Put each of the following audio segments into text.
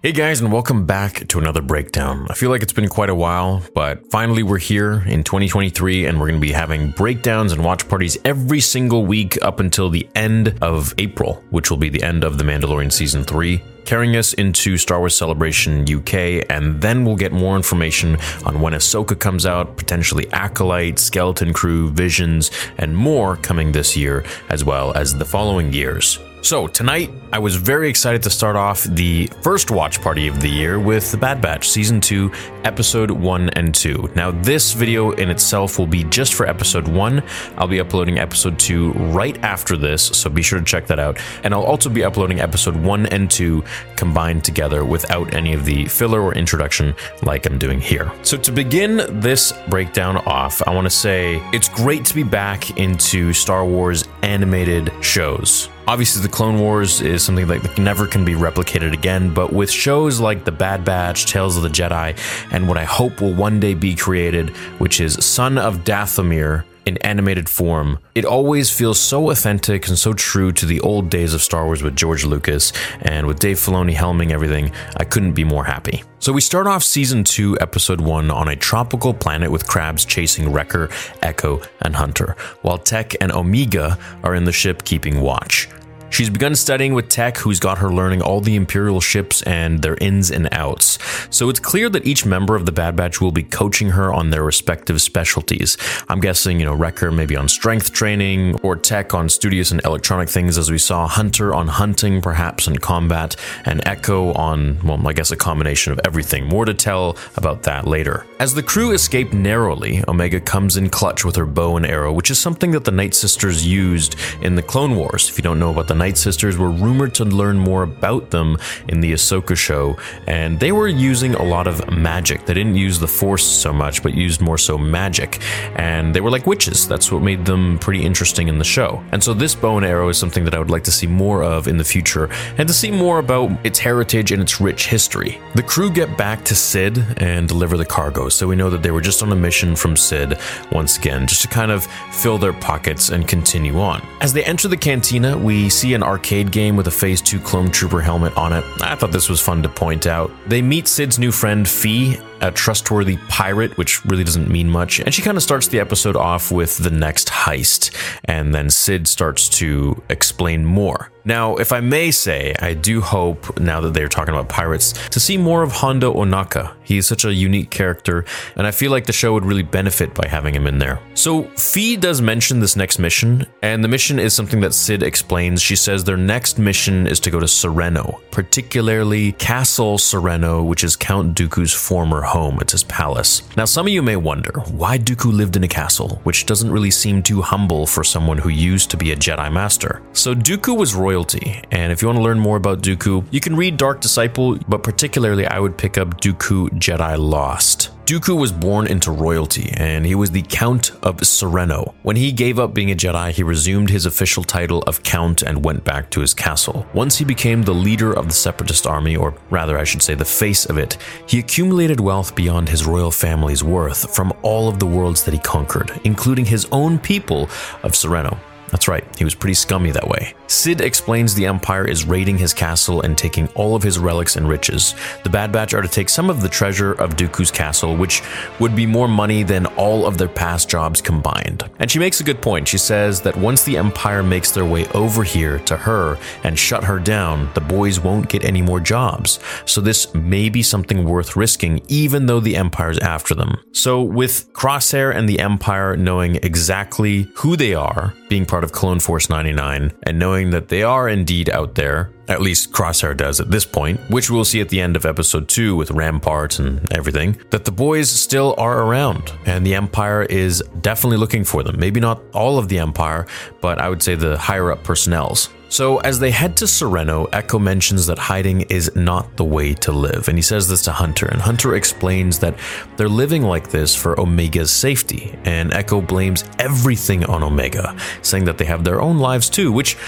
Hey guys, and welcome back to another breakdown. I feel like it's been quite a while, but finally we're here in 2023 and we're going to be having breakdowns and watch parties every single week up until the end of April, which will be the end of The Mandalorian Season 3 carrying us into Star Wars Celebration UK, and then we'll get more information on when Ahsoka comes out, potentially Acolyte, Skeleton Crew, Visions, and more coming this year, as well as the following years. So, tonight, I was very excited to start off the first watch party of the year with The Bad Batch Season 2, Episode 1 and 2. Now, this video in itself will be just for Episode 1. I'll be uploading Episode 2 right after this, so be sure to check that out. And I'll also be uploading Episode 1 and 2 combined together without any of the filler or introduction like I'm doing here. So, to begin this breakdown off, I want to say it's great to be back into Star Wars animated shows. Obviously, the Clone Wars is something that never can be replicated again, but with shows like The Bad Batch, Tales of the Jedi, and what I hope will one day be created, which is Son of Dathomir in animated form, it always feels so authentic and so true to the old days of Star Wars with George Lucas and with Dave Filoni helming everything. I couldn't be more happy. So we start off season 2, episode 1 on a tropical planet with crabs chasing Wrecker, Echo, and Hunter, while Tech and Omega are in the ship keeping watch. She's begun studying with Tech, who's got her learning all the Imperial ships and their ins and outs. So it's clear that each member of the Bad Batch will be coaching her on their respective specialties. I'm guessing, you know, Wrecker maybe on strength training, or Tech on studious and electronic things, as we saw Hunter on hunting, perhaps, and combat, and Echo on, well, I guess a combination of everything. More to tell about that later. As the crew escape narrowly, Omega comes in clutch with her bow and arrow, which is something that the Night Sisters used in the Clone Wars. If you don't know about the Night Sisters were rumored to learn more about them in the Ahsoka show, and they were using a lot of magic. They didn't use the Force so much, but used more so magic. And they were like witches. That's what made them pretty interesting in the show. And so this bow and arrow is something that I would like to see more of in the future, and to see more about its heritage and its rich history. The crew get back to Cid and deliver the cargo, so we know that they were just on a mission from Cid once again, just to kind of fill their pockets and continue on. As they enter the cantina, we see an arcade game with a Phase 2 Clone Trooper helmet on it. I thought this was fun to point out. They meet Cid's new friend, Phee, a trustworthy pirate, which really doesn't mean much. And she kind of starts the episode off with the next heist, and then Cid starts to explain more. Now, if I may say, I do hope, now that they're talking about pirates, to see more of Hondo Ohnaka. He is such a unique character, and I feel like the show would really benefit by having him in there. So, Phee does mention this next mission, and the mission is something that Cid explains. She says their next mission is to go to Serenno, particularly Castle Serenno, which is Count Dooku's former home. It's his palace. Now, some of you may wonder why Dooku lived in a castle, which doesn't really seem too humble for someone who used to be a Jedi Master. So, Dooku was royalty, and if you want to learn more about Dooku, you can read Dark Disciple, but particularly I would pick up Dooku Jedi Lost. Dooku was born into royalty, and he was the Count of Serenno. When he gave up being a Jedi, he resumed his official title of Count and went back to his castle. Once he became the leader of the Separatist army, or rather, I should say, the face of it, he accumulated wealth beyond his royal family's worth from all of the worlds that he conquered, including his own people of Serenno. That's right, he was pretty scummy that way. Cid explains the Empire is raiding his castle and taking all of his relics and riches. The Bad Batch are to take some of the treasure of Dooku's castle, which would be more money than all of their past jobs combined. And she makes a good point. She says that once the Empire makes their way over here to her and shut her down, the boys won't get any more jobs. So this may be something worth risking, even though the Empire's after them. So with Crosshair and the Empire knowing exactly who they are, being part of Clone Force 99 and knowing that they are indeed out there At least Crosshair does at this point, which we'll see at the end of episode 2 with Rampart and everything, that the boys still are around and the Empire is definitely looking for them. Maybe not all of the Empire, but I would say the higher up personnels. So, as they head to Serenno, Echo mentions that hiding is not the way to live, and he says this to Hunter. And Hunter explains that they're living like this for Omega's safety, and Echo blames everything on Omega, saying that they have their own lives too, which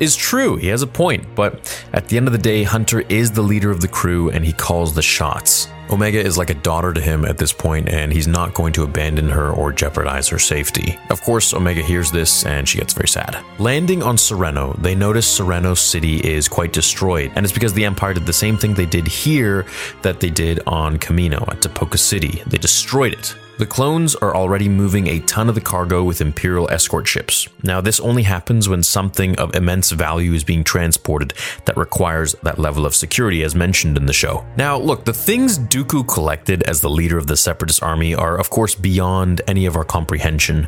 is true. He has a point, but at the end of the day, Hunter is the leader of the crew and he calls the shots. Omega is like a daughter to him at this point, and he's not going to abandon her or jeopardize her safety. Of course, Omega hears this and she gets very sad. Landing on Serenno, they notice Serenno City is quite destroyed, and it's because the Empire did the same thing they did here that they did on Camino at Tipoca City. They destroyed it. The clones are already moving a ton of the cargo with Imperial escort ships. Now, this only happens when something of immense value is being transported that requires that level of security, as mentioned in the show. Now, look, the things Dooku collected as the leader of the Separatist army are, of course, beyond any of our comprehension,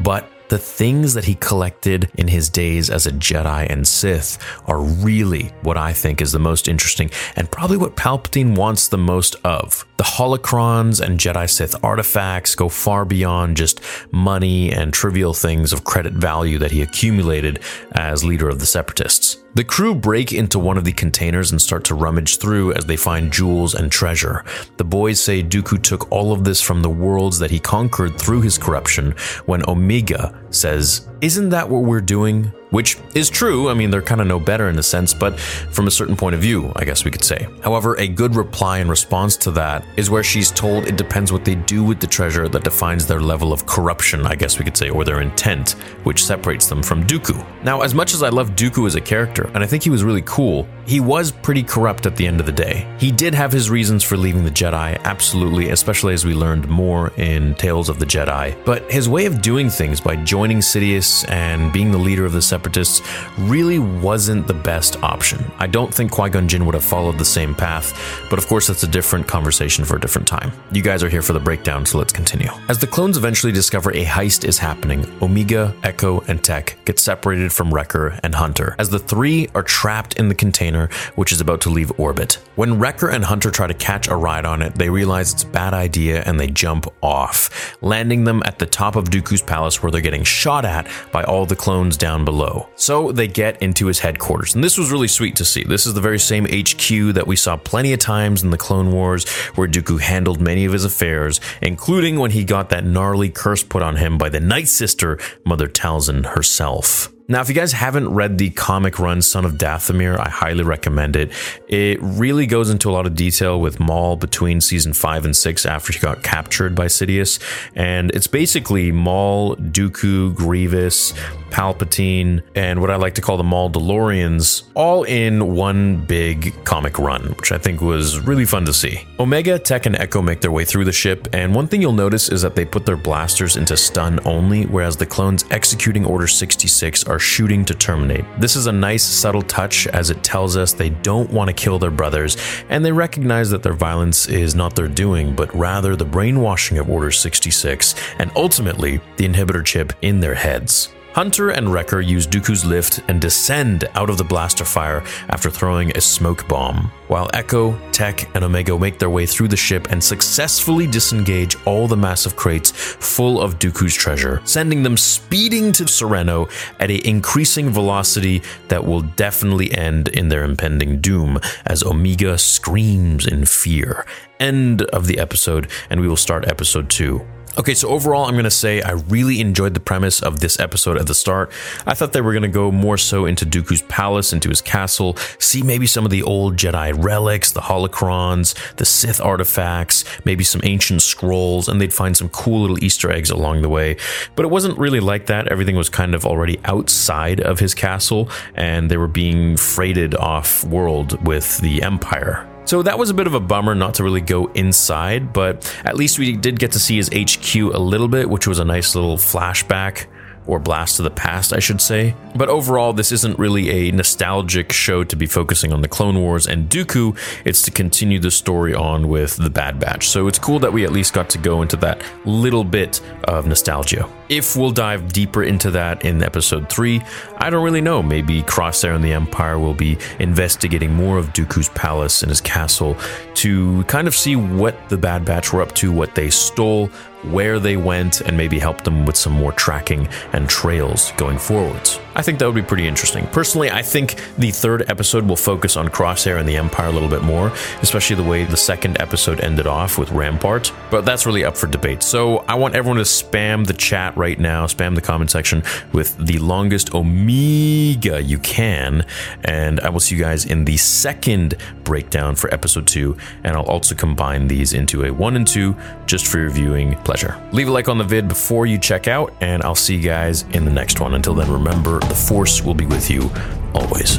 but the things that he collected in his days as a Jedi and Sith are really what I think is the most interesting and probably what Palpatine wants the most of. The holocrons and Jedi Sith artifacts go far beyond just money and trivial things of credit value that he accumulated as leader of the Separatists. The crew break into one of the containers and start to rummage through as they find jewels and treasure. The boys say Dooku took all of this from the worlds that he conquered through his corruption when Omega says, Isn't that what we're doing? Which is true. I mean, they're kind of no better in a sense, but from a certain point of view, I guess we could say. However, a good reply in response to that is where she's told it depends what they do with the treasure that defines their level of corruption, I guess we could say, or their intent, which separates them from Dooku. Now, as much as I love Dooku as a character, and I think he was really cool, he was pretty corrupt at the end of the day. He did have his reasons for leaving the Jedi, absolutely, especially as we learned more in Tales of the Jedi. But his way of doing things by joining Sidious and being the leader of the Separatists really wasn't the best option. I don't think Qui Gon Jinn would have followed the same path, but of course, that's a different conversation for a different time. You guys are here for the breakdown, so let's continue. As the clones eventually discover a heist is happening, Omega, Echo, and Tech get separated from Wrecker and Hunter, as the three are trapped in the container, which is about to leave orbit. When Wrecker and Hunter try to catch a ride on it, they realize it's a bad idea and they jump off, landing them at the top of Dooku's palace where they're getting shot at by all the clones down below. So they get into his headquarters, and this was really sweet to see. This is the very same HQ that we saw plenty of times in the Clone Wars, where Dooku handled many of his affairs, including when he got that gnarly curse put on him by the Night Sister, Mother Talzin herself. Now, if you guys haven't read the comic run Son of Dathomir, I highly recommend it. It really goes into a lot of detail with Maul between season 5 and 6 after he got captured by Sidious. And it's basically Maul, Dooku, Grievous, Palpatine, and what I like to call the Maul DeLoreans all in one big comic run, which I think was really fun to see. Omega, Tech, and Echo make their way through the ship, and one thing you'll notice is that they put their blasters into stun only, whereas the clones executing Order 66 are shooting to terminate. This is a nice, subtle touch as it tells us they don't want to kill their brothers, and they recognize that their violence is not their doing, but rather the brainwashing of Order 66, and ultimately the inhibitor chip in their heads. Hunter and Wrecker use Dooku's lift and descend out of the blaster fire after throwing a smoke bomb, while Echo, Tech, and Omega make their way through the ship and successfully disengage all the massive crates full of Dooku's treasure, sending them speeding to Serenno at an increasing velocity that will definitely end in their impending doom as Omega screams in fear. End of the episode, and we will start episode 2. Okay, so overall, I'm going to say I really enjoyed the premise of this episode at the start. I thought they were going to go more so into Dooku's palace, into his castle, see maybe some of the old Jedi relics, the holocrons, the Sith artifacts, maybe some ancient scrolls, and they'd find some cool little Easter eggs along the way. But it wasn't really like that. Everything was kind of already outside of his castle, and they were being freighted off world with the Empire. So that was a bit of a bummer not to really go inside, but at least we did get to see his HQ a little bit, which was a nice little flashback or blast to the past, I should say. But overall, this isn't really a nostalgic show to be focusing on the Clone Wars and Dooku. It's to continue the story on with the Bad Batch. So it's cool that we at least got to go into that little bit of nostalgia. If we'll dive deeper into that in episode 3, I don't really know. Maybe Crosshair and the Empire will be investigating more of Dooku's palace and his castle to kind of see what the Bad Batch were up to, what they stole, where they went, and maybe help them with some more tracking and trails going forwards. I think that would be pretty interesting. Personally, I think the third episode will focus on Crosshair and the Empire a little bit more, especially the way the second episode ended off with Rampart, but that's really up for debate. So I want everyone to spam the chat right now, spam the comment section with the longest Omega you can, and I will see you guys in the second breakdown for episode two, and I'll also combine these into a one and two just for your viewing pleasure. Leave a like on the vid before you check out, and I'll see you guys in the next one. Until then, remember the Force will be with you always.